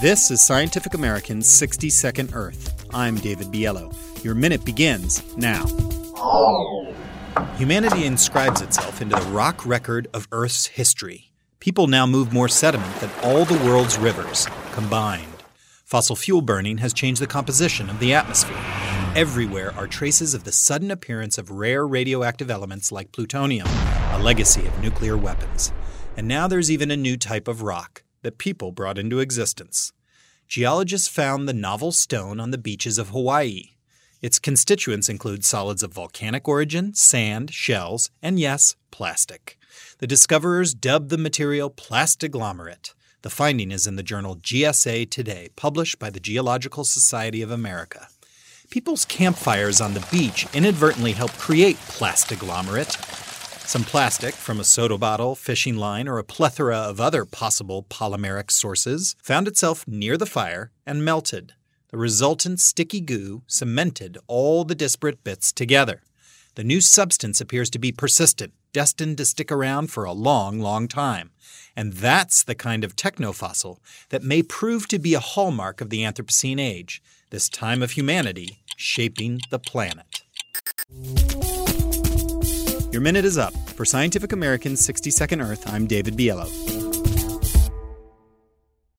This is Scientific American's 60 Second Earth. I'm David Biello. Your minute begins now. Humanity inscribes itself into the rock record of Earth's history. People now move more sediment than all the world's rivers combined. Fossil fuel burning has changed the composition of the atmosphere. Everywhere are traces of the sudden appearance of rare radioactive elements like plutonium, a legacy of nuclear weapons. And now there's even a new type of rock that people brought into existence. Geologists found the novel stone on the beaches of Hawaii. Its constituents include solids of volcanic origin, sand, shells, and yes, plastic. The discoverers dubbed the material plastiglomerate. The finding is in the journal GSA Today, published by the Geological Society of America. People's campfires on the beach inadvertently help create plastiglomerate. Some plastic from a soda bottle, fishing line, or a plethora of other possible polymeric sources found itself near the fire and melted. The resultant sticky goo cemented all the disparate bits together. The new substance appears to be persistent, destined to stick around for a long, long time. And that's the kind of technofossil that may prove to be a hallmark of the Anthropocene age, this time of humanity shaping the planet. Your minute is up. For Scientific American's 60 Second Earth, I'm David Biello.